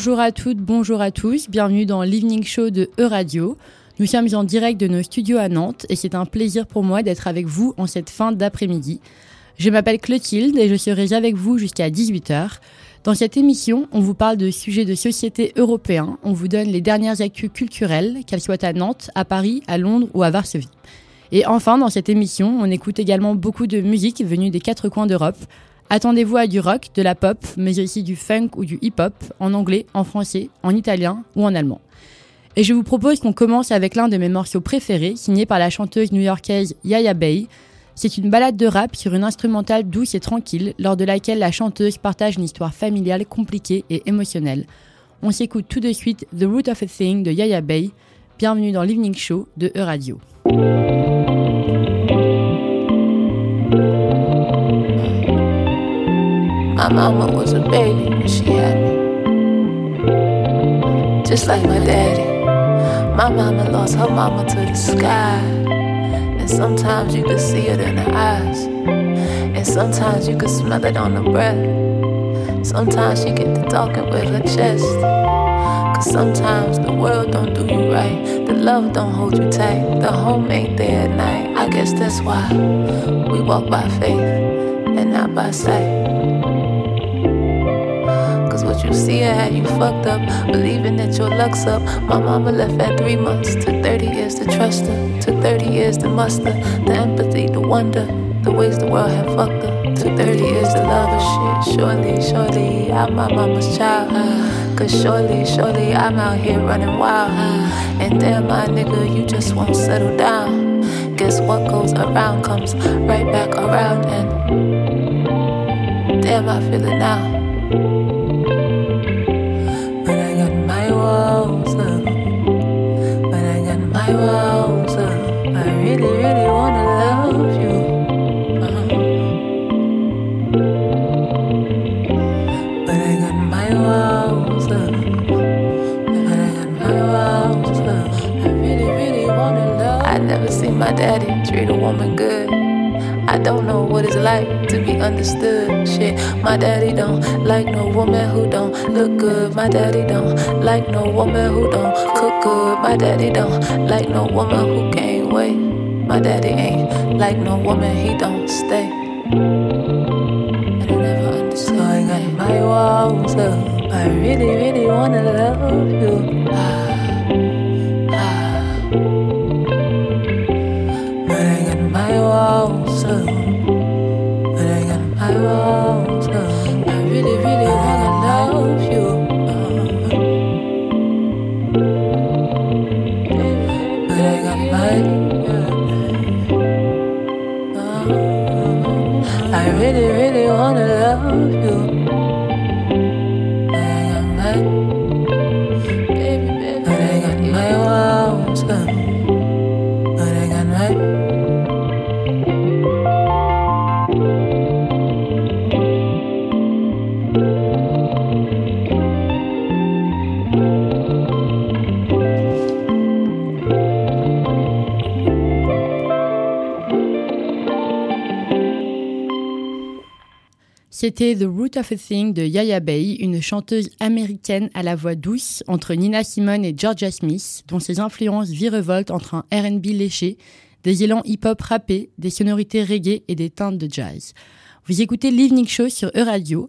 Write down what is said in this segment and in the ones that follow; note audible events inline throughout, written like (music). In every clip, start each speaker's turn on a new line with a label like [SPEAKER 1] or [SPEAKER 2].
[SPEAKER 1] Bonjour à toutes, bonjour à tous, bienvenue dans l'Evening Show de E-Radio. Nous sommes en direct de nos studios à Nantes et c'est un plaisir pour moi d'être avec vous en cette fin d'après-midi. Je m'appelle Clotilde et je serai avec vous jusqu'à 18h. Dans cette émission, on vous parle de sujets de société européens, on vous donne les dernières actus culturelles, qu'elles soient à Nantes, à Paris, à Londres ou à Varsovie. Et enfin, dans cette émission, on écoute également beaucoup de musique venue des quatre coins d'Europe, Attendez-vous à du rock, de la pop, mais aussi du funk ou du hip-hop, en anglais, en français, en italien ou en allemand. Et je vous propose qu'on commence avec l'un de mes morceaux préférés, signé par la chanteuse new-yorkaise Yaya Bay. C'est une balade de rap sur une instrumentale douce et tranquille, lors de laquelle la chanteuse partage une histoire familiale compliquée et émotionnelle. On s'écoute tout de suite The Root of a Thing de Yaya Bay. Bienvenue dans l'Evening Show de E-Radio.
[SPEAKER 2] Mama was a baby when she had me. Just like my daddy. My mama lost her mama to the sky. And sometimes you could see it in her eyes. And sometimes you could smell it on her breath. Sometimes she get to talking with her chest. Cause sometimes the world don't do you right. The love don't hold you tight. The home ain't there at night. I guess that's why we walk by faith and not by sight you see and how you fucked up. Believing that your luck's up. My mama left at three months. Took 30 years to trust her. Took 30 years to muster. The empathy, the wonder. The ways the world had fucked her. Took 30 years to love her shit. Surely, surely, I'm my mama's child. Cause surely, surely, I'm out here running wild. And damn, my nigga, you just won't settle down. Guess what goes around comes right back around. And damn, I feel it now. Treat a woman good. I don't know what it's like to be understood. Shit, my daddy don't like no woman who don't look good. My daddy don't like no woman who don't cook good. My daddy don't like no woman who gain weight. My daddy ain't like no woman, he don't stay. And I never understood. So I got my walls up. I really, really wanna love you.
[SPEAKER 1] C'était The Root of a Thing de Yaya Bay, une chanteuse américaine à la voix douce entre Nina Simone et Georgia Smith, dont ses influences virevoltent entre un RB léché, des élans hip-hop rappés, des sonorités reggae et des teintes de jazz. Vous écoutez l'Evening Show sur E-Radio.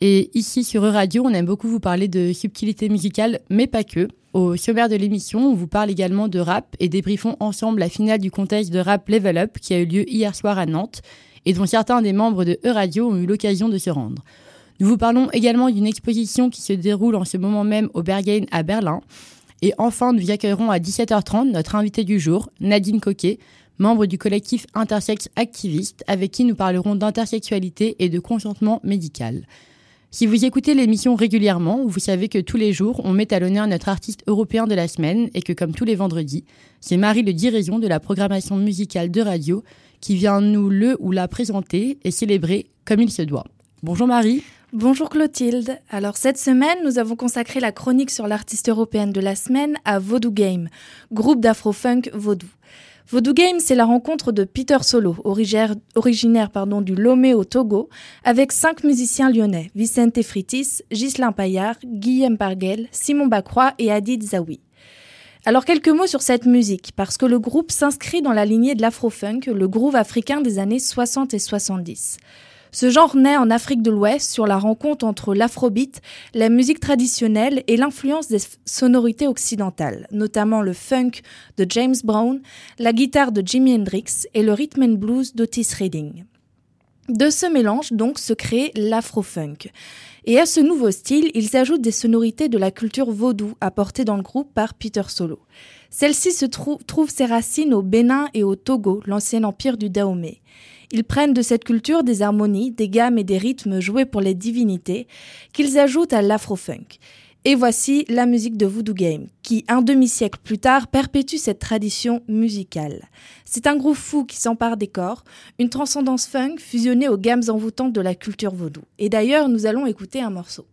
[SPEAKER 1] Et ici sur E-Radio, on aime beaucoup vous parler de subtilité musicale, mais pas que. Au sommaire de l'émission, on vous parle également de rap et débriefons ensemble la finale du contest de rap Level Up qui a eu lieu hier soir à Nantes et dont certains des membres de E-Radio ont eu l'occasion de se rendre. Nous vous parlons également d'une exposition qui se déroule en ce moment même au Berghain à Berlin. Et enfin, nous accueillerons à 17h30 notre invité du jour, Nadine Coquet, membre du collectif Intersex Activiste, avec qui nous parlerons d'intersexualité et de consentement médical. Si vous écoutez l'émission régulièrement, vous savez que tous les jours, on met à l'honneur notre artiste européen de la semaine et que comme tous les vendredis, c'est Marie le dirigeant de la programmation musicale de radio qui vient nous le ou la présenter et célébrer comme il se doit. Bonjour Marie.
[SPEAKER 3] Bonjour Clotilde. Alors cette semaine, nous avons consacré la chronique sur l'artiste européenne de la semaine à Vaudou Game, groupe d'afro-funk vaudou. Voodoo Game, c'est la rencontre de Peter Solo, originaire, du Lomé au Togo, avec cinq musiciens lyonnais, Vicente Fritis, Ghislain Paillard, Guillaume Parguel, Simon Bacroix et Adid Zawi. Alors quelques mots sur cette musique, parce que le groupe s'inscrit dans la lignée de l'afro-funk, le groove africain des années 60 et 70. Ce genre naît en Afrique de l'Ouest sur la rencontre entre l'afrobeat, la musique traditionnelle et l'influence des sonorités occidentales, notamment le funk de James Brown, la guitare de Jimi Hendrix et le rhythm and blues d'Otis Redding. De ce mélange donc se crée l'afro-funk. Et à ce nouveau style, ils ajoutent des sonorités de la culture vaudou apportées dans le groupe par Peter Solo. Celle-ci se trouve ses racines au Bénin et au Togo, l'ancien empire du Dahomey. Ils prennent de cette culture des harmonies, des gammes et des rythmes joués pour les divinités qu'ils ajoutent à l'afro-funk. Et voici la musique de Voodoo Game, qui, un demi-siècle plus tard, perpétue cette tradition musicale. C'est un groupe fou qui s'empare des corps, une transcendance funk fusionnée aux gammes envoûtantes de la culture vaudou. Et d'ailleurs, nous allons écouter un morceau.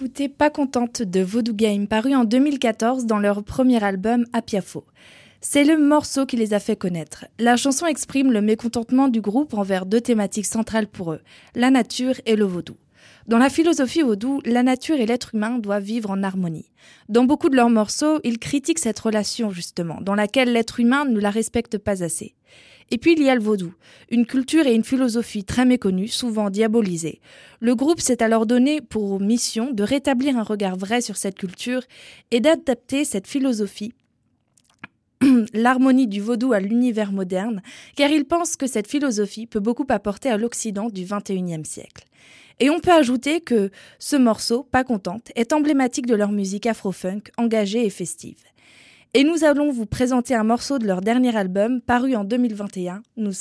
[SPEAKER 3] D'écouter Pas contente de Voodoo Game, paru en 2014 dans leur premier album Apiafo. C'est le morceau qui les a fait connaître. La chanson exprime le mécontentement du groupe envers deux thématiques centrales pour eux, la nature et le vaudou. Dans la philosophie vaudou, la nature et l'être humain doivent vivre en harmonie. Dans beaucoup de leurs morceaux, ils critiquent cette relation justement, dans laquelle l'être humain ne la respecte pas assez. Et puis il y a le vaudou, une culture et une philosophie très méconnues, souvent diabolisées. Le groupe s'est alors donné pour mission de rétablir un regard vrai sur cette culture et d'adapter cette philosophie (clears throat) l'harmonie du vaudou à l'univers moderne, car ils pensent que cette philosophie peut beaucoup apporter à l'Occident du XXIe siècle. Et on peut ajouter que ce morceau, Pas contente, est emblématique de leur musique afro-funk, engagée et festive. Et nous allons vous présenter un morceau de leur dernier album paru en 2021, Nous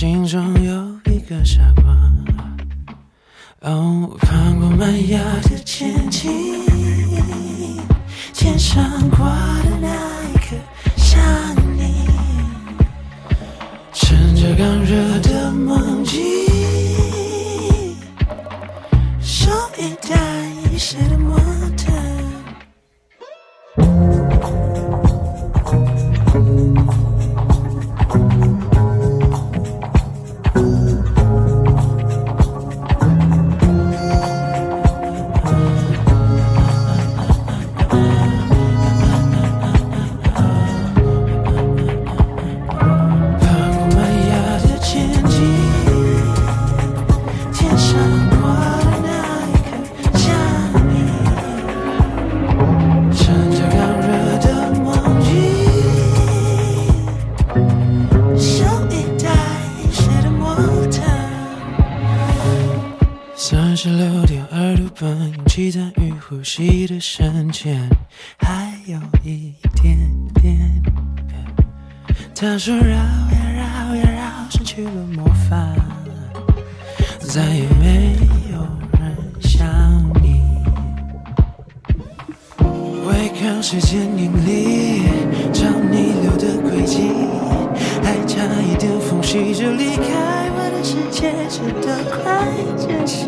[SPEAKER 4] 心中有一个傻瓜。哦，我盼过麦芽的天际，天上挂的那一颗想你，趁着刚热的梦说绕呀绕呀绕，失去了魔法，再也没有人像你。违抗时间引力，照逆流的轨迹，还差一点缝隙就离开我的世界，直到快窒息。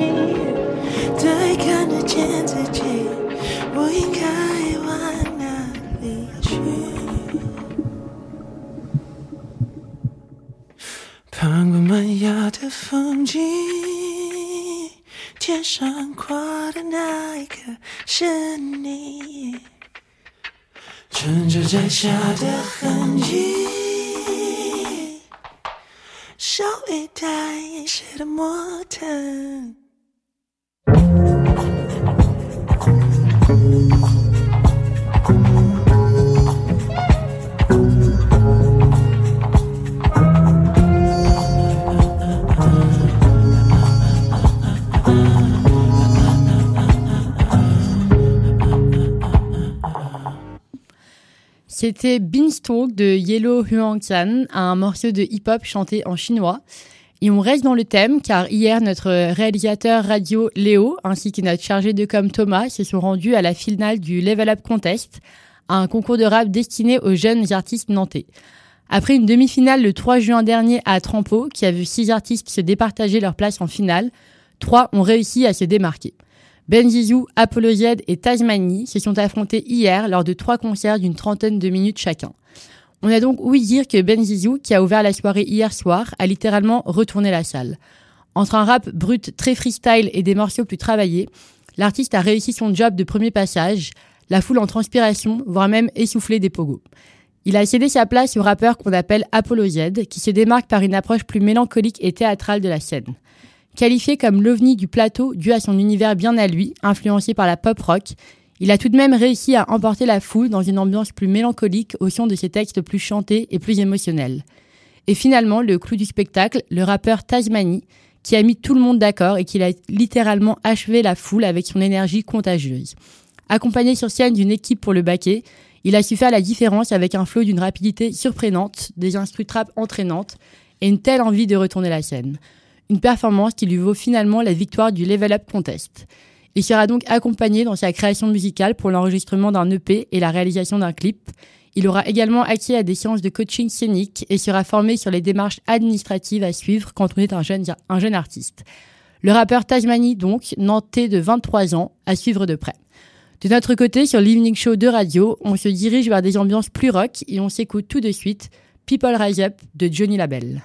[SPEAKER 4] 对，看得见自己，我应该风景，天上挂的那一颗是你，趁着摘下的痕迹，手一带一些的模特。
[SPEAKER 1] C'était Beanstalk de Yellow Huangtian, un morceau de hip-hop chanté en chinois. Et on reste dans le thème car hier, notre réalisateur radio Léo ainsi que notre chargé de com Thomas se sont rendus à la finale du Level Up Contest, un concours de rap destiné aux jeunes artistes nantais. Après une demi-finale le 3 juin dernier à Trampo, qui a vu six artistes se départager leur place en finale, trois ont réussi à se démarquer. Ben Apollo Z et Tasmanie se sont affrontés hier lors de trois concerts d'une trentaine de minutes chacun. On a donc ouï dire que Ben Zizou, qui a ouvert la soirée hier soir, a littéralement retourné la salle. Entre un rap brut très freestyle et des morceaux plus travaillés, l'artiste a réussi son job de premier passage, la foule en transpiration, voire même essoufflé des pogos. Il a cédé sa place au rappeur qu'on appelle Apollo Z, qui se démarque par une approche plus mélancolique et théâtrale de la scène. Qualifié comme l'ovni du plateau dû à son univers bien à lui, influencé par la pop rock, il a tout de même réussi à emporter la foule dans une ambiance plus mélancolique au son de ses textes plus chantés et plus émotionnels. Et finalement, le clou du spectacle, le rappeur Tasmanie, qui a mis tout le monde d'accord et qui a littéralement achevé la foule avec son énergie contagieuse. Accompagné sur scène d'une équipe pour le baquet, il a su faire la différence avec un flow d'une rapidité surprenante, des instrus trap entraînantes et une telle envie de retourner la scène. Une performance qui lui vaut finalement la victoire du Level Up Contest. Il sera donc accompagné dans sa création musicale pour l'enregistrement d'un EP et la réalisation d'un clip. Il aura également accès à des séances de coaching scénique et sera formé sur les démarches administratives à suivre quand on est un jeune, un jeune artiste. Le rappeur Tasmanie, donc, nantais de 23 ans, à suivre de près. De notre côté, sur l'Evening Show de radio, on se dirige vers des ambiances plus rock et on s'écoute tout de suite People Rise Up de Johnny Labelle.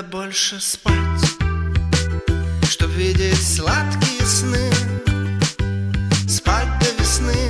[SPEAKER 5] Надо больше спать, чтоб видеть сладкие сны. Спать до весны,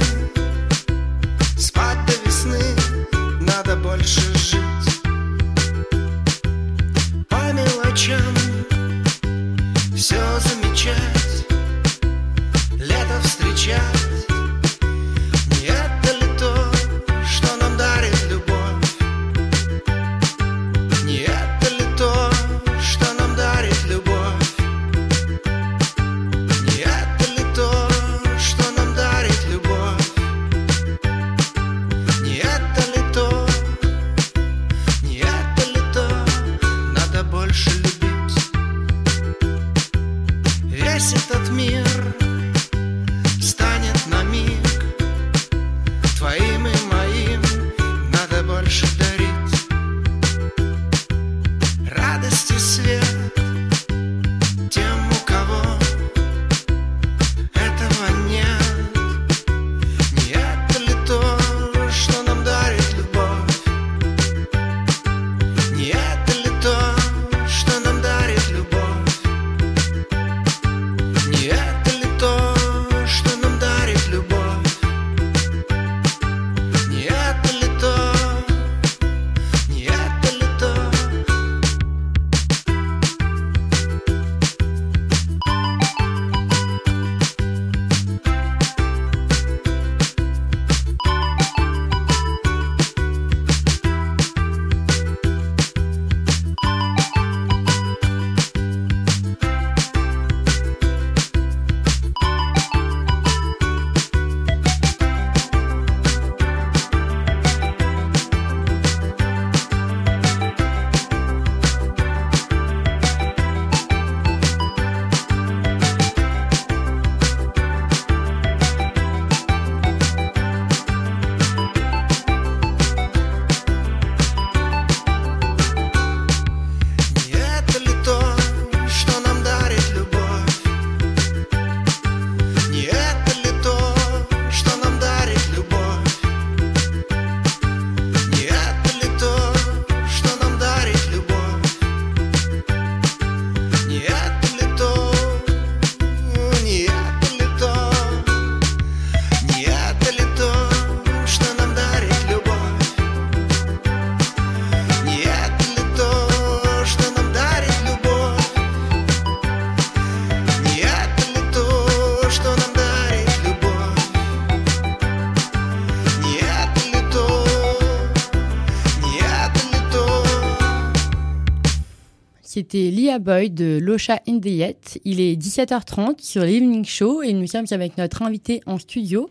[SPEAKER 1] C'était Lia Boyd de Locha in the Yet. Il est 17h30 sur l'Evening Show et nous sommes avec notre invité en studio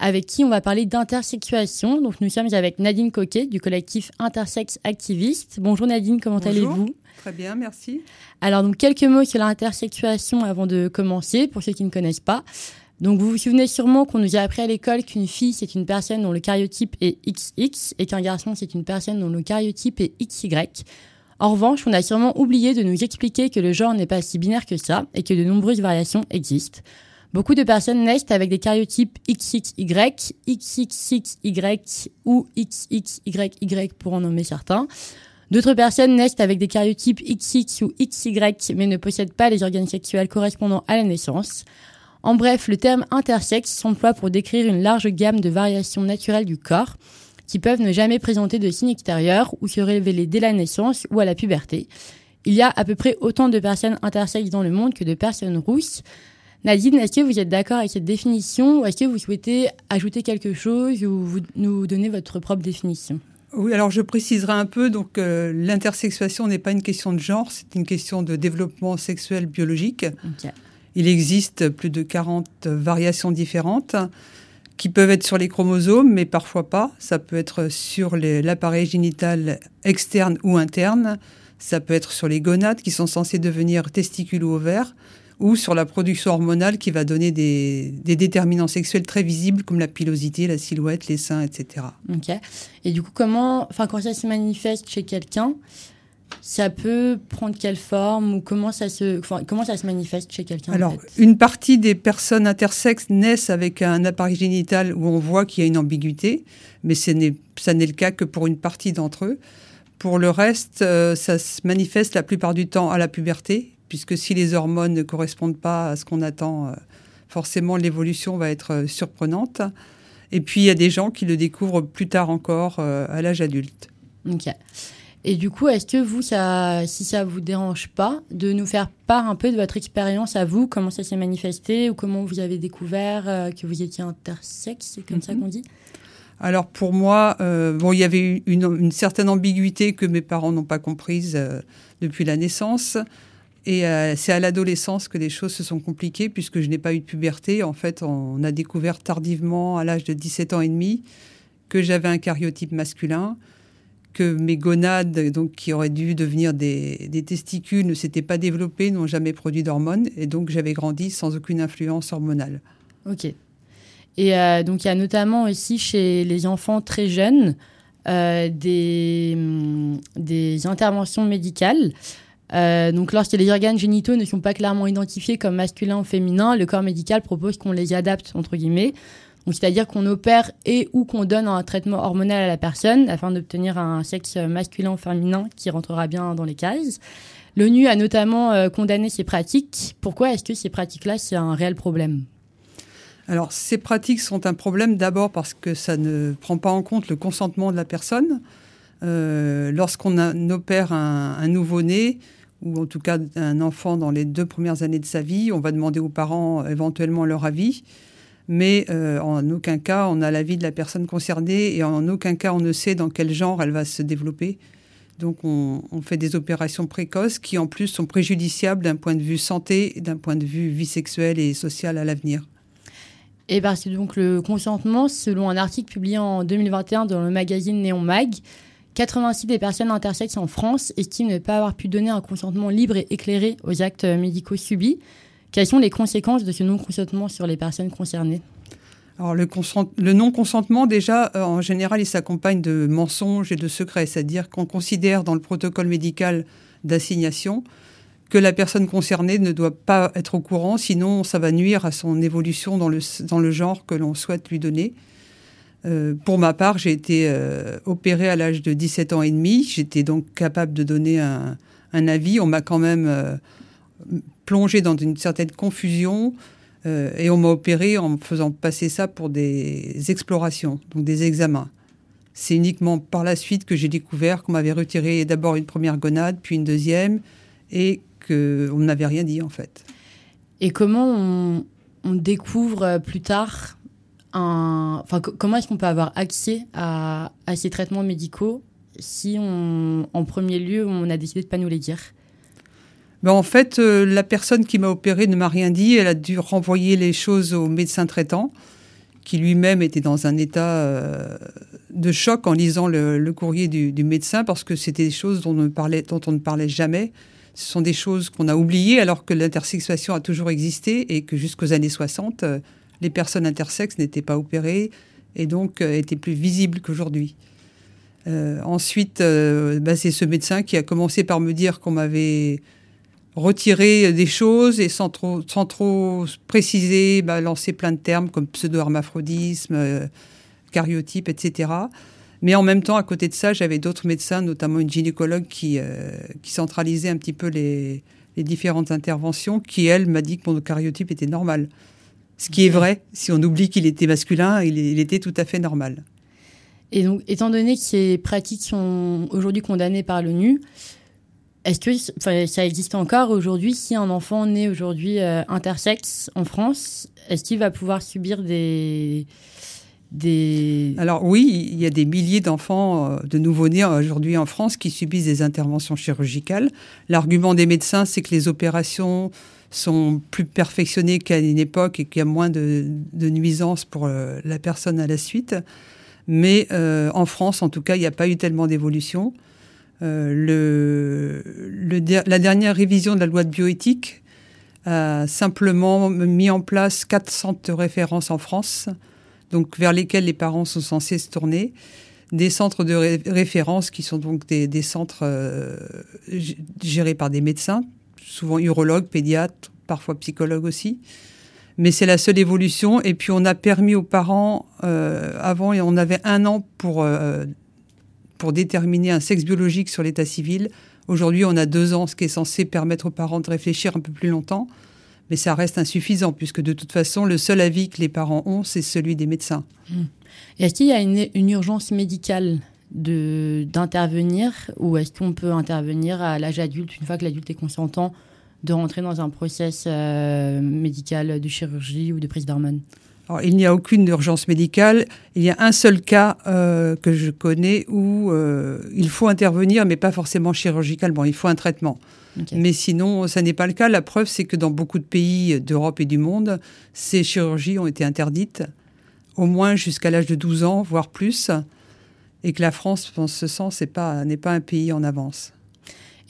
[SPEAKER 1] avec qui on va parler d'intersexuation. Donc nous sommes avec Nadine Coquet du collectif Intersex Activiste. Bonjour Nadine, comment allez-vous?
[SPEAKER 6] Très bien, merci.
[SPEAKER 1] Alors donc quelques mots sur l'intersexuation avant de commencer pour ceux qui ne connaissent pas. Donc vous vous souvenez sûrement qu'on nous a appris à l'école qu'une fille c'est une personne dont le karyotype est XX et qu'un garçon c'est une personne dont le karyotype est XY. En revanche, on a sûrement oublié de nous expliquer que le genre n'est pas si binaire que ça et que de nombreuses variations existent. Beaucoup de personnes naissent avec des karyotypes XXY, XXXY ou XXYY pour en nommer certains. D'autres personnes naissent avec des karyotypes XX ou XY mais ne possèdent pas les organes sexuels correspondant à la naissance. En bref, le terme intersexe s'emploie pour décrire une large gamme de variations naturelles du corps qui peuvent ne jamais présenter de signes extérieurs ou se révéler dès la naissance ou à la puberté. Il y a à peu près autant de personnes intersexes dans le monde que de personnes rousses. Nadine, est-ce que vous êtes d'accord avec cette définition ou est-ce que vous souhaitez ajouter quelque chose ou vous nous donner votre propre définition?
[SPEAKER 6] Oui, alors je préciserai un peu. Donc, euh, l'intersexuation n'est pas une question de genre, c'est une question de développement sexuel biologique. Il existe plus de 40 variations différentes qui peuvent être sur les chromosomes, mais parfois pas. Ça peut être sur l'appareil génital externe ou interne. Ça peut être sur les gonades qui sont censées devenir testicules ou ovaires, ou sur la production hormonale qui va donner des, des déterminants sexuels très visibles comme la pilosité, la silhouette, les seins, etc.
[SPEAKER 1] Ok. Et du coup, comment, enfin, quand ça se manifeste chez quelqu'un, ça peut prendre quelle forme ou comment ça se, enfin, comment ça se manifeste chez quelqu'un en
[SPEAKER 6] Alors,
[SPEAKER 1] fait
[SPEAKER 6] une partie des personnes intersexes naissent avec un appareil génital où on voit qu'il y a une ambiguïté, mais ce n'est- ça n'est le cas que pour une partie d'entre eux. Pour le reste, euh, ça se manifeste la plupart du temps à la puberté, puisque si les hormones ne correspondent pas à ce qu'on attend, euh, forcément l'évolution va être euh, surprenante. Et puis il y a des gens qui le découvrent plus tard encore, à l'âge adulte.
[SPEAKER 1] Ok. Et du coup, est-ce que vous, ça, si ça vous dérange pas, de nous faire part un peu de votre expérience à vous, comment ça s'est manifesté ou comment vous avez découvert euh, que vous étiez intersexe, c'est comme ça
[SPEAKER 6] Mhm.
[SPEAKER 1] qu'on dit?
[SPEAKER 6] Alors pour moi, euh, bon, il y avait une, une certaine ambiguïté que mes parents n'ont pas comprise euh, depuis la naissance. Et c'est à l'adolescence que les choses se sont compliquées puisque je n'ai pas eu de puberté. En fait, on a découvert tardivement, à l'âge de 17 ans et demi, que j'avais un cariotype masculin, que mes gonades, donc qui auraient dû devenir des, testicules, ne s'étaient pas développées, n'ont jamais produit d'hormones, et donc j'avais grandi sans aucune influence hormonale.
[SPEAKER 1] Ok. Et euh, donc, il y a notamment aussi chez les enfants très jeunes euh, des, hum, des interventions médicales. Euh, donc, lorsque les organes génitaux ne sont pas clairement identifiés comme masculins ou féminins, le corps médical propose qu'on les adapte, entre guillemets. Donc, c'est-à-dire qu'on opère et ou qu'on donne un traitement hormonal à la personne afin d'obtenir un sexe masculin ou féminin qui rentrera bien dans les cases. L'ONU a notamment euh, condamné ces pratiques. Pourquoi est-ce que ces pratiques-là, c'est un réel problème?
[SPEAKER 6] Alors, ces pratiques sont un problème d'abord parce que ça ne prend pas en compte le consentement de la personne. Euh, Lorsqu'on opère un, un nouveau-né, ou en tout cas un enfant dans les deux premières années de sa vie, on va demander aux parents éventuellement leur avis. Mais euh, en aucun cas, on a l'avis de la personne concernée et en aucun cas, on ne sait dans quel genre elle va se développer. Donc, on, fait des opérations précoces qui, en plus, sont préjudiciables d'un point de vue santé, d'un point de vue vie sexuelle et sociale à l'avenir.
[SPEAKER 1] Et parce que donc le consentement, selon un article publié en 2021 dans le magazine Néon Mag, 86 des personnes intersexes en France estiment ne pas avoir pu donner un consentement libre et éclairé aux actes médicaux subis. Quelles sont les conséquences de ce non-consentement sur les personnes concernées?
[SPEAKER 6] Alors le, consent- le non-consentement, déjà, euh, en général, il s'accompagne de mensonges et de secrets, c'est-à-dire qu'on considère dans le protocole médical d'assignation que la personne concernée ne doit pas être au courant, sinon ça va nuire à son évolution dans le, dans le genre que l'on souhaite lui donner. Euh, pour ma part, j'ai été euh, opérée à l'âge de 17 ans et demi. J'étais donc capable de donner un, un avis. On m'a quand même plongé dans une certaine confusion euh, et on m'a opéré en me faisant passer ça pour des explorations, donc des examens. C'est uniquement par la suite que j'ai découvert qu'on m'avait retiré d'abord une première gonade, puis une deuxième, et qu'on ne m'avait rien dit en fait.
[SPEAKER 1] Et comment on, découvre euh, plus tard un... Enfin, co- comment est-ce qu'on peut avoir accès à, ces traitements médicaux si, en premier lieu, on a décidé de pas nous les dire?
[SPEAKER 6] Ben, en fait, euh, la personne qui m'a opéré ne m'a rien dit. Elle a dû renvoyer les choses au médecin traitant, qui lui-même était dans un état euh, de choc en lisant le, courrier du, médecin, parce que c'était des choses dont on, ne parlait, jamais. Ce sont des choses qu'on a oubliées, alors que l'intersexuation a toujours existé et que jusqu'aux années 60, euh, les personnes intersexes n'étaient pas opérées et donc étaient plus visibles qu'aujourd'hui. Ensuite, bah, c'est ce médecin qui a commencé par me dire qu'on m'avait retiré des choses et sans trop, sans trop préciser, bah, lancer plein de termes comme pseudo-hermaphrodisme, euh, cariotype, etc. Mais en même temps, à côté de ça, j'avais d'autres médecins, notamment une gynécologue qui, euh, qui centralisait un petit peu les, les différentes interventions, qui, elle, m'a dit que mon cariotype était normal. Ce qui est vrai, si on oublie qu'il était masculin, il, il était tout à fait normal.
[SPEAKER 1] Et donc, étant donné que ces pratiques sont aujourd'hui condamnées par l'ONU, est-ce que ça existe encore aujourd'hui si un enfant né aujourd'hui euh, intersexe en France, est-ce qu'il va pouvoir subir des des
[SPEAKER 6] Alors oui, il y a des milliers d'enfants euh, de nouveau-nés aujourd'hui en France qui subissent des interventions chirurgicales. L'argument des médecins, c'est que les opérations sont plus perfectionnées qu'à une époque et qu'il y a moins de, de nuisances pour euh, la personne à la suite. Mais euh, en France, en tout cas, il n'y a pas eu tellement d'évolution. Euh, la dernière révision de la loi de bioéthique a simplement mis en place 400 références en France, donc vers lesquelles les parents sont censés se tourner. des centres de ré- référence qui sont donc des, centres euh, gérés par des médecins, souvent urologues, pédiatres, parfois psychologues aussi. Mais c'est la seule évolution. Et puis on a permis aux parents, euh, avant, et on avait un an pour, pour déterminer un sexe biologique sur l'état civil. Aujourd'hui, on a deux ans, ce qui est censé permettre aux parents de réfléchir un peu plus longtemps. Mais ça reste insuffisant, puisque de toute façon, le seul avis que les parents ont, c'est celui des médecins.
[SPEAKER 1] Et Est-ce qu'il y a une, urgence médicale d'intervenir ou est-ce qu'on peut intervenir à l'âge adulte une fois que l'adulte est consentant de rentrer dans un process euh, médical de chirurgie ou de prise d'hormones?
[SPEAKER 6] Alors, il n'y a aucune urgence médicale. Il y a un seul cas euh, que je connais où euh, il faut intervenir, mais pas forcément chirurgicalement. Il faut un traitement. Mais sinon, ça n'est pas le cas. La preuve, c'est que dans beaucoup de pays d'Europe et du monde, ces chirurgies ont été interdites, au moins jusqu'à l'âge de 12 ans, voire plus. Et que la France, en ce sens, n'est pas, n'est pas un pays en avance.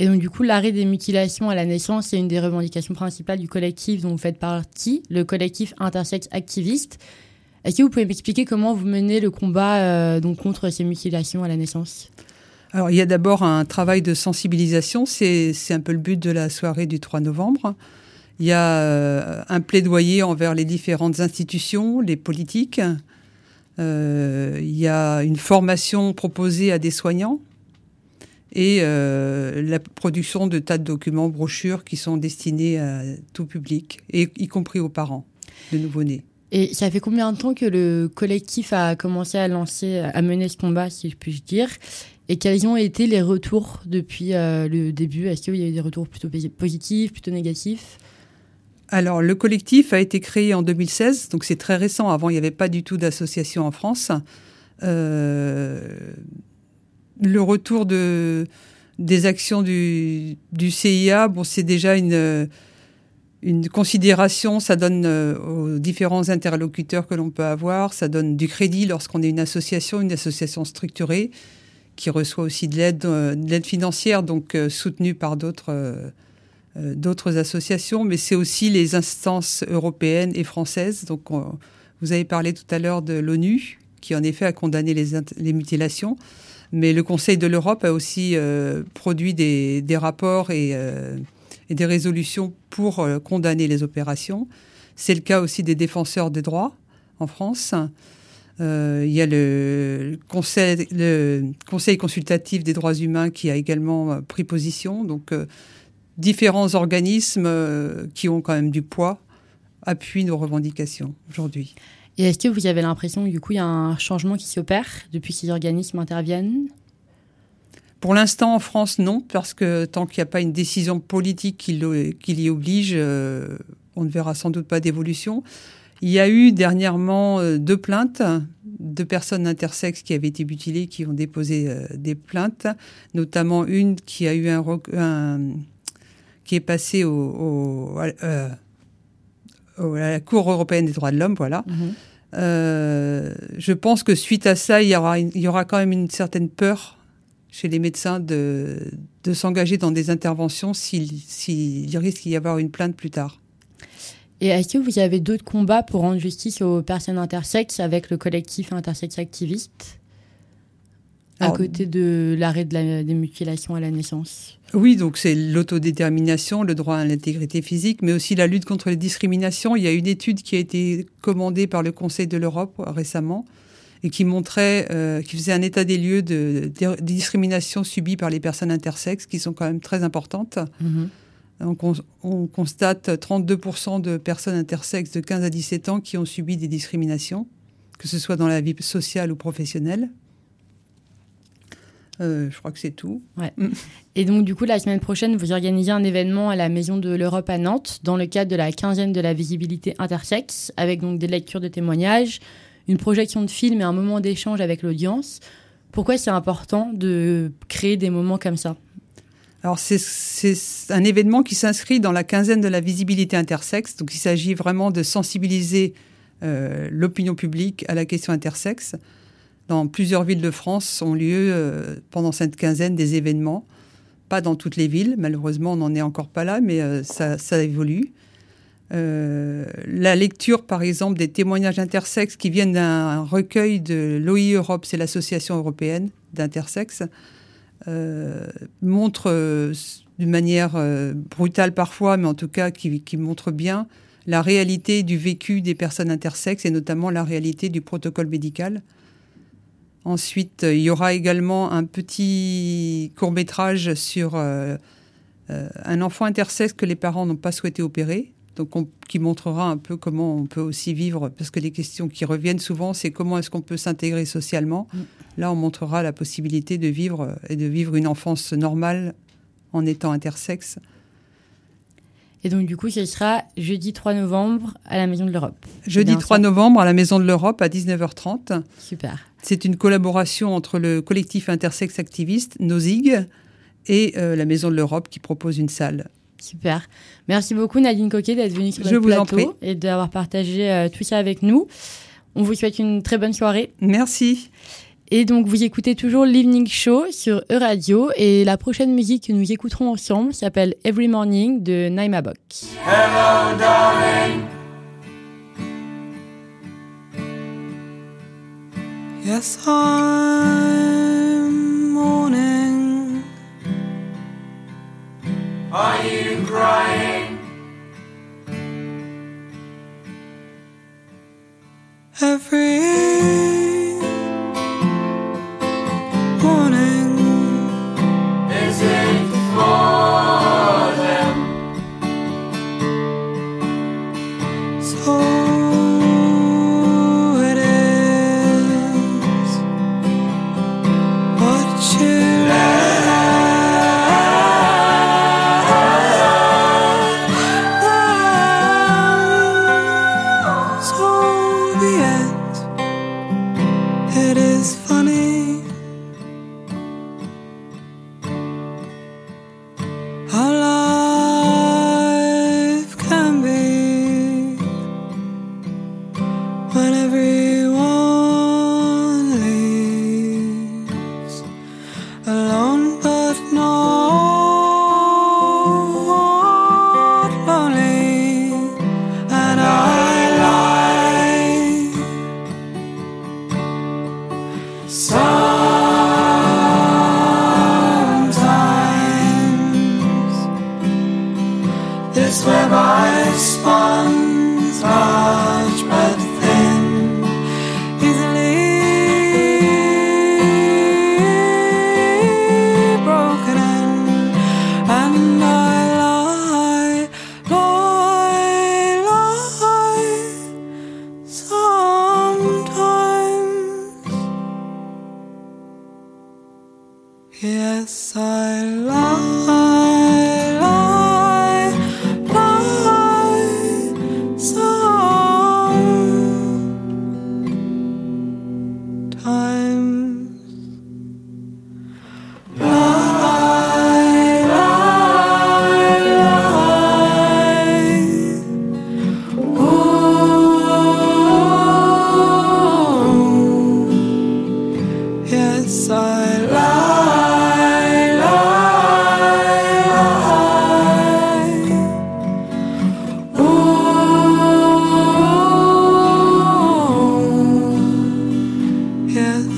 [SPEAKER 1] Et donc du coup, l'arrêt des mutilations à la naissance, c'est une des revendications principales du collectif dont vous faites partie, le collectif intersexe activiste. Est-ce que vous pouvez m'expliquer comment vous menez le combat euh, donc contre ces mutilations à la naissance?
[SPEAKER 6] Alors, il y a d'abord un travail de sensibilisation. C'est c'est un peu le but de la soirée du 3 novembre. Il y a euh, un plaidoyer envers les différentes institutions, les politiques. Euh, il y a une formation proposée à des soignants et euh, la production de tas de documents, brochures qui sont destinés à tout public, et y compris aux parents de nouveau-nés.
[SPEAKER 1] Et ça fait combien de temps que le collectif a commencé à lancer, à mener ce combat, si je puis dire? Et quels ont été les retours depuis euh, le début? Est-ce qu'il y a eu des retours plutôt posi- positifs, plutôt négatifs?
[SPEAKER 6] Alors, le collectif a été créé en 2016, donc c'est très récent. Avant, il n'y avait pas du tout d'association en France. Euh, le retour de, des actions du, CIA, bon, c'est déjà une, considération. Ça donne euh, aux différents interlocuteurs que l'on peut avoir, ça donne du crédit lorsqu'on est une association, une association structurée qui reçoit aussi de l'aide, euh, financière, donc euh, soutenue par d'autres. associations, mais c'est aussi les instances européennes et françaises. Donc, on- vous avez parlé tout à l'heure de l'ONU, qui en effet a condamné les mutilations, mais le Conseil de l'Europe a aussi euh, produit des, rapports et, euh, et des résolutions pour euh, condamner les opérations. C'est le cas aussi des défenseurs des droits en France. Il y a le conseil, consultatif des droits humains qui a également pris position. Donc, différents organismes qui ont quand même du poids appuient nos revendications aujourd'hui.
[SPEAKER 1] Et est-ce que vous avez l'impression que du coup, il y a un changement qui s'opère depuis que ces organismes interviennent?
[SPEAKER 6] Pour l'instant, en France, non, parce que tant qu'il n'y a pas une décision politique qui, l'y oblige, euh, on ne verra sans doute pas d'évolution. Il y a eu dernièrement euh, deux plaintes de personnes intersexes qui avaient été mutilées, qui ont déposé euh, des plaintes, notamment une qui a eu un, qui est passée au, à la Cour européenne des droits de l'homme, voilà. Euh, je pense que suite à ça, il y aura, une- il y aura quand même une certaine peur chez les médecins de, de s'engager dans des interventions s'il s'il risque d'y avoir une plainte plus tard.
[SPEAKER 1] Et est-ce que vous avez d'autres combats pour rendre justice aux personnes intersexes avec le collectif intersexe activiste à côté de l'arrêt de la, des mutilations à la naissance
[SPEAKER 6] Oui, donc c'est l'autodétermination, le droit à l'intégrité physique, mais aussi la lutte contre les discriminations. Il y a une étude qui a été commandée par le Conseil de l'Europe récemment et qui montrait, euh, qui faisait un état des lieux de, de- des discriminations subies par les personnes intersexes, qui sont quand même très importantes. Donc on, on constate 32% de personnes intersexes de 15 à 17 ans qui ont subi des discriminations, que ce soit dans la vie sociale ou professionnelle. Euh, je crois que c'est tout.
[SPEAKER 1] Et donc, du coup, la semaine prochaine, vous organisez un événement à la Maison de l'Europe à Nantes dans le cadre de la quinzaine de la visibilité intersexe, avec donc des lectures de témoignages, une projection de film et un moment d'échange avec l'audience. Pourquoi c'est important de créer des moments comme ça?
[SPEAKER 6] Alors c'est- c'est un événement qui s'inscrit dans la quinzaine de la visibilité intersexe. Donc il s'agit vraiment de sensibiliser euh, l'opinion publique à la question intersexe. Dans plusieurs villes de France ont lieu euh, pendant cette quinzaine des événements. Pas dans toutes les villes, malheureusement on n'en est encore pas là, mais euh, ça, évolue. Euh, la lecture, par exemple, des témoignages intersexes qui viennent d'un recueil de l'OI Europe, c'est l'association européenne d'intersexes, montre d'une manière brutale parfois, mais en tout cas qui montre bien la réalité du vécu des personnes intersexes et notamment la réalité du protocole médical. Ensuite, il y aura également un petit court métrage sur euh, euh, un enfant intersexe que les parents n'ont pas souhaité opérer, donc on- qui montrera un peu comment on peut aussi vivre, parce que les questions qui reviennent souvent, c'est comment est-ce qu'on peut s'intégrer socialement. Là, on montrera la possibilité de vivre euh, et de vivre une enfance normale en étant intersexe.
[SPEAKER 1] Et donc, du coup, ce sera jeudi 3 novembre à la Maison de l'Europe.
[SPEAKER 6] Jeudi
[SPEAKER 1] bien
[SPEAKER 6] 3
[SPEAKER 1] ça.
[SPEAKER 6] novembre à la Maison de l'Europe à 19h30.
[SPEAKER 1] Super.
[SPEAKER 6] C'est une collaboration entre le collectif intersexe activiste Nozig et euh, la Maison de l'Europe qui propose une salle.
[SPEAKER 1] Super. Merci beaucoup Nadine Coquet d'être venue sur
[SPEAKER 6] en
[SPEAKER 1] plateau
[SPEAKER 6] prie.
[SPEAKER 1] et d'avoir partagé euh, tout ça avec nous. On vous souhaite une très bonne soirée.
[SPEAKER 6] Merci.
[SPEAKER 1] Et donc, vous écoutez toujours l'Evening Show sur E-Radio. Et la prochaine musique que nous écouterons ensemble s'appelle Every Morning de Naima Bok.
[SPEAKER 7] Hello, darling. Yes, I'm mourning. Are you crying? Every morning.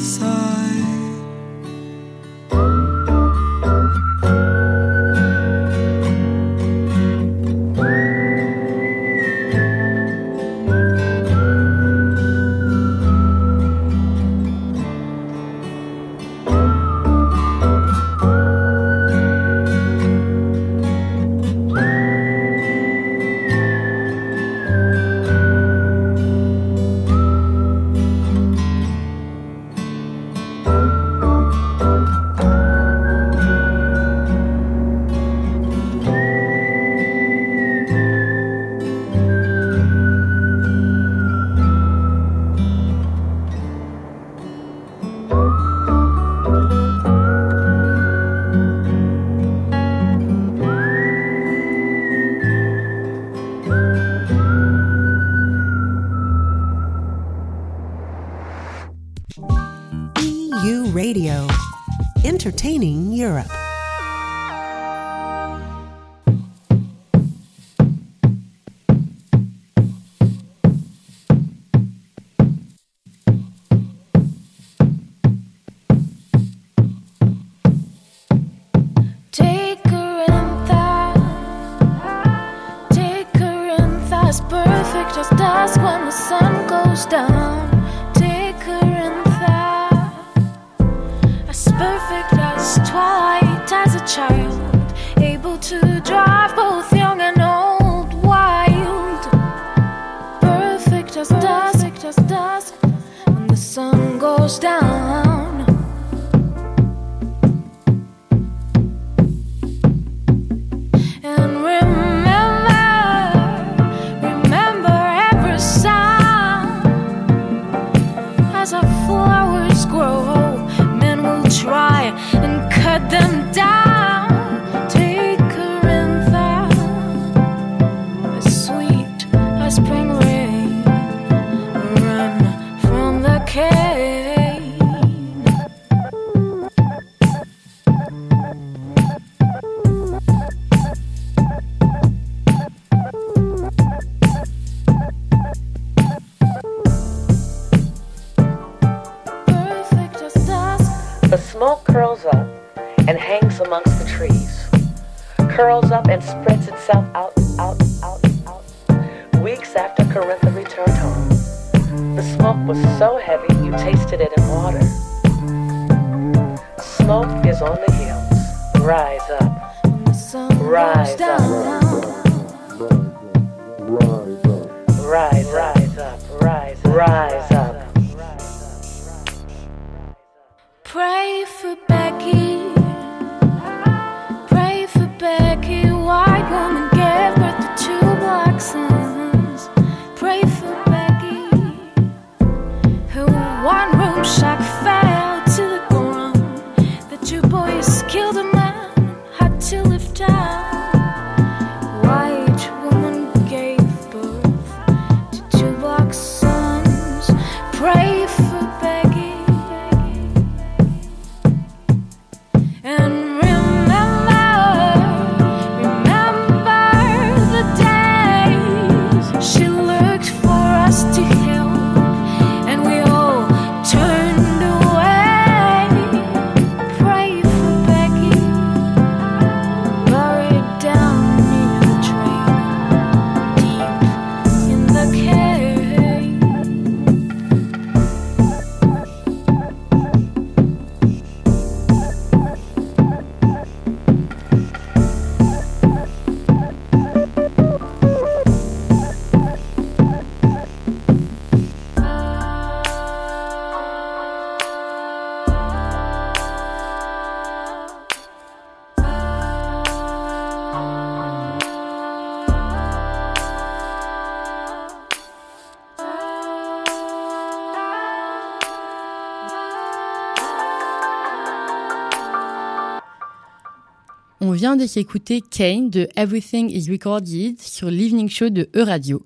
[SPEAKER 1] side. De s'écouter Kane de Everything is Recorded sur l'Evening Show de E-Radio.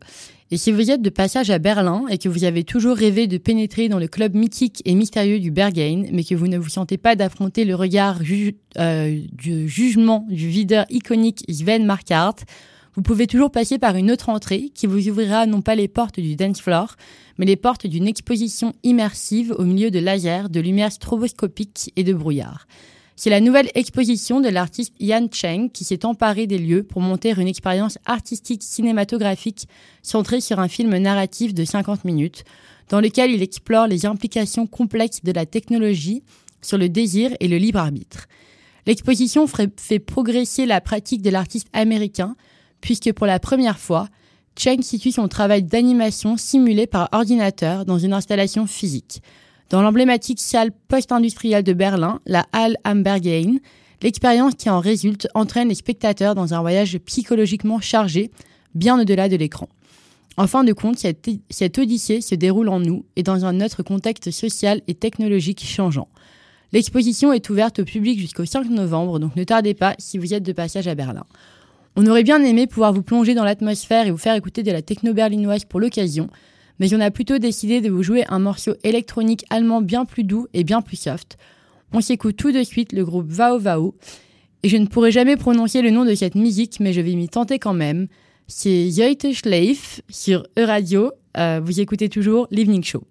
[SPEAKER 1] Et si vous êtes de passage à Berlin et que vous avez toujours rêvé de pénétrer dans le club mythique et mystérieux du Berghain, mais que vous ne vous sentez pas d'affronter le regard euh, du jugement du videur iconique Sven Markart, vous pouvez toujours passer par une autre entrée qui vous ouvrira non pas les portes du dance floor, mais les portes d'une exposition immersive au milieu de lasers, de lumière stroboscopique et de brouillard. C'est la nouvelle exposition de l'artiste Yan Cheng qui s'est emparé des lieux pour monter une expérience artistique cinématographique centrée sur un film narratif de 50 minutes, dans lequel il explore les implications complexes de la technologie sur le désir et le libre arbitre. L'exposition fait progresser la pratique de l'artiste américain, puisque pour la première fois, Cheng situe son travail d'animation simulé par ordinateur dans une installation physique. Dans l'emblématique salle post-industrielle de Berlin, la Halle am Berghain, l'expérience qui en résulte entraîne les spectateurs dans un voyage psychologiquement chargé, bien au-delà de l'écran. En fin de compte, cette, cette odyssée se déroule en nous et dans un autre contexte social et technologique changeant. L'exposition est ouverte au public jusqu'au 5 novembre, donc ne tardez pas si vous êtes de passage à Berlin. On aurait bien aimé pouvoir vous plonger dans l'atmosphère et vous faire écouter de la techno berlinoise pour l'occasion, mais on a plutôt décidé de vous jouer un morceau électronique allemand bien plus doux et bien plus soft. On s'écoute tout de suite le groupe Vao Vao, et je ne pourrai jamais prononcer le nom de cette musique, mais je vais m'y tenter quand même. C'est Joite Schleif sur E-Radio. Euh, vous écoutez toujours l'Evening Show.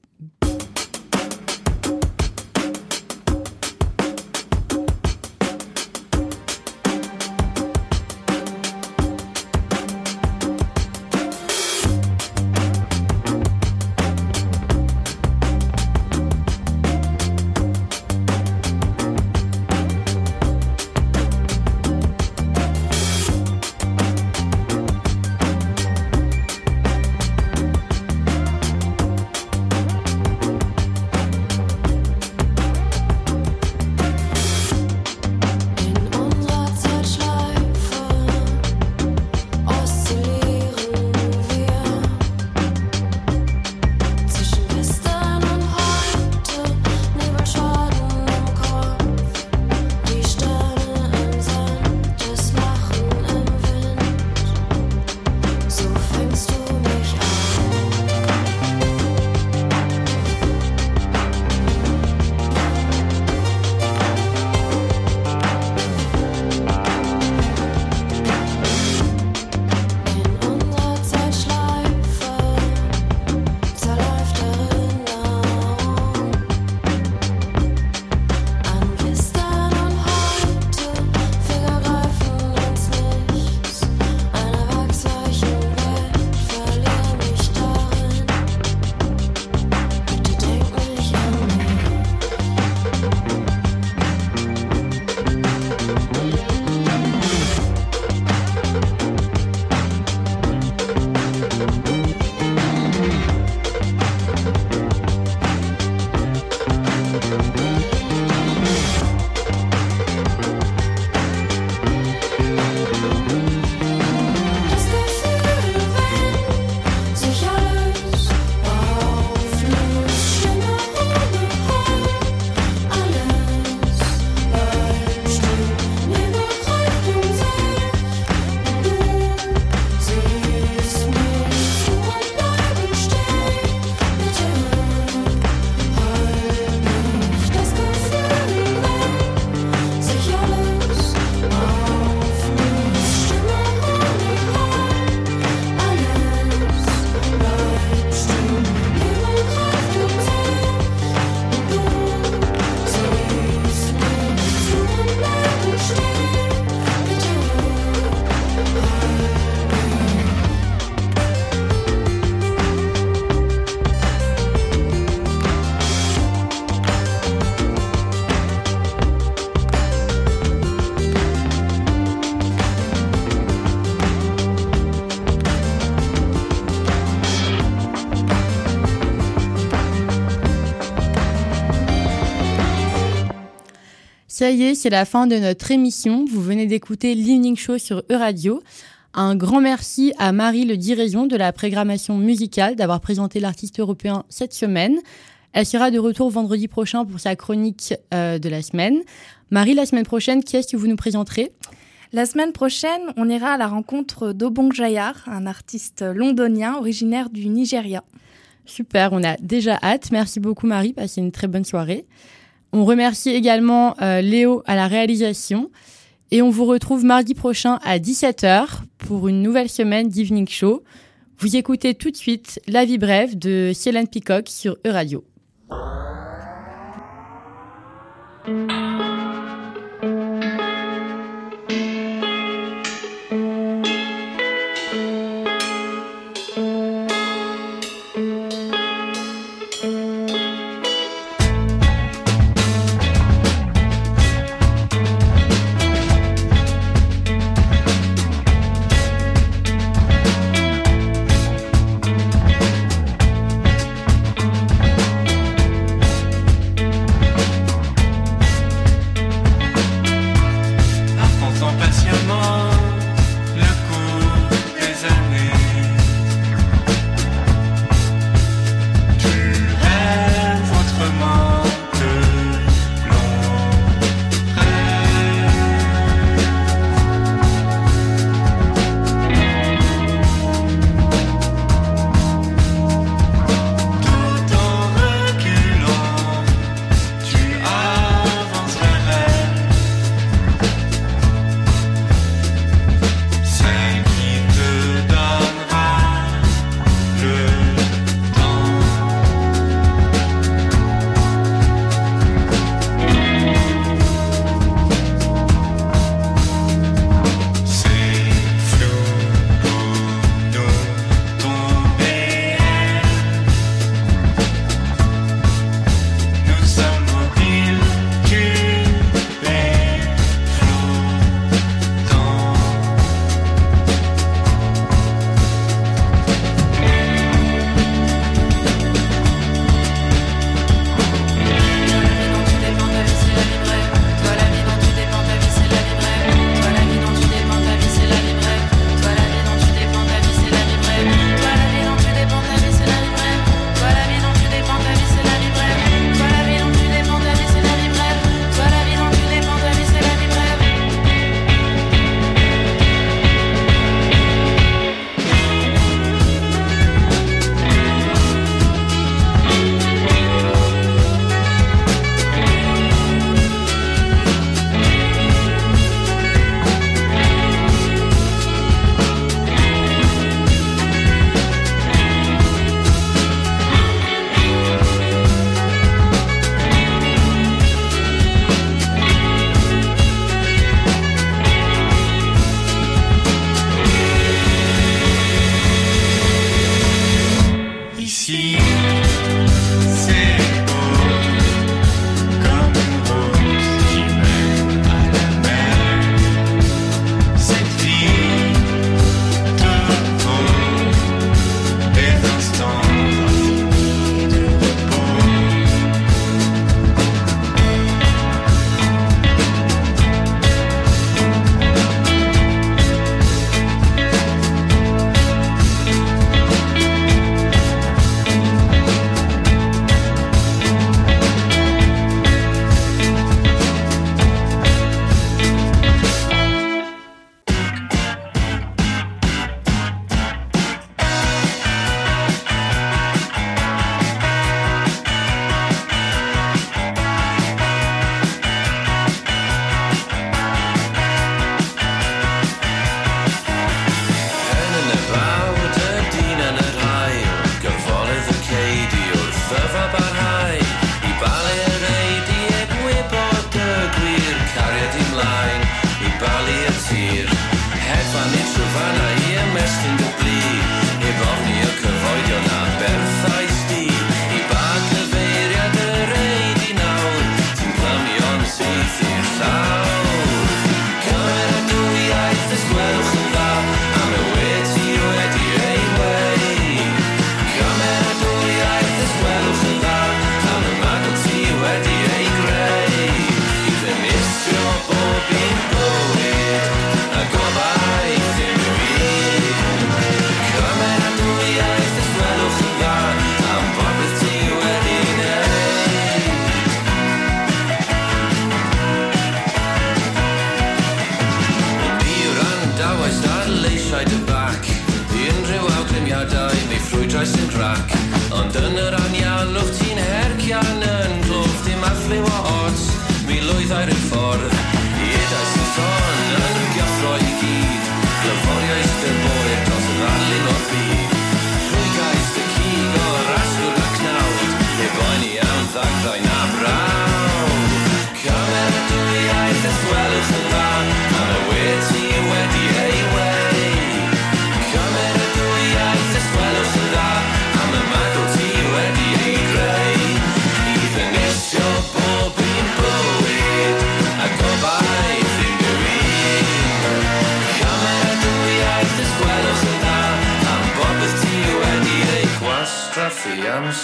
[SPEAKER 1] Ça y est, c'est la fin de notre émission. Vous venez d'écouter l'Evening Show sur Euradio. Un grand merci à Marie Le Diraison de la programmation musicale d'avoir présenté l'artiste européen cette semaine. Elle sera de retour vendredi prochain pour sa chronique euh, de la semaine. Marie, la semaine prochaine, qui est-ce que vous nous présenterez?
[SPEAKER 3] La semaine prochaine, on ira à la rencontre d'Obong Jayar, un artiste londonien originaire du Nigeria.
[SPEAKER 1] Super, on a déjà hâte. Merci beaucoup Marie, passez une très bonne soirée. On remercie également euh, Léo à la réalisation. Et on vous retrouve mardi prochain à 17h pour une nouvelle semaine d'Evening Show. Vous écoutez tout de suite La vie brève de Céline Peacock sur Euradio.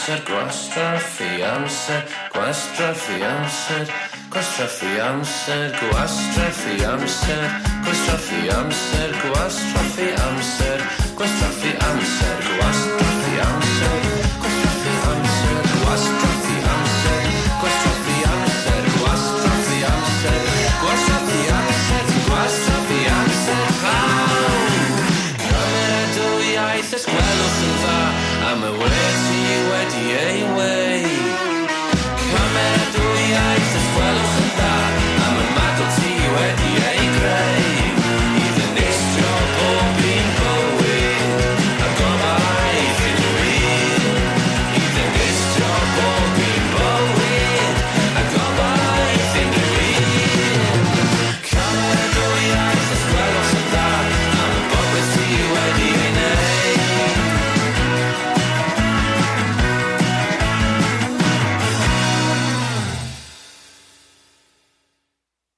[SPEAKER 8] fianced, questa fianced, questa fianced, questa fianced, questa fianced, questa fianced, questa fianced, questa fianced, questa the way.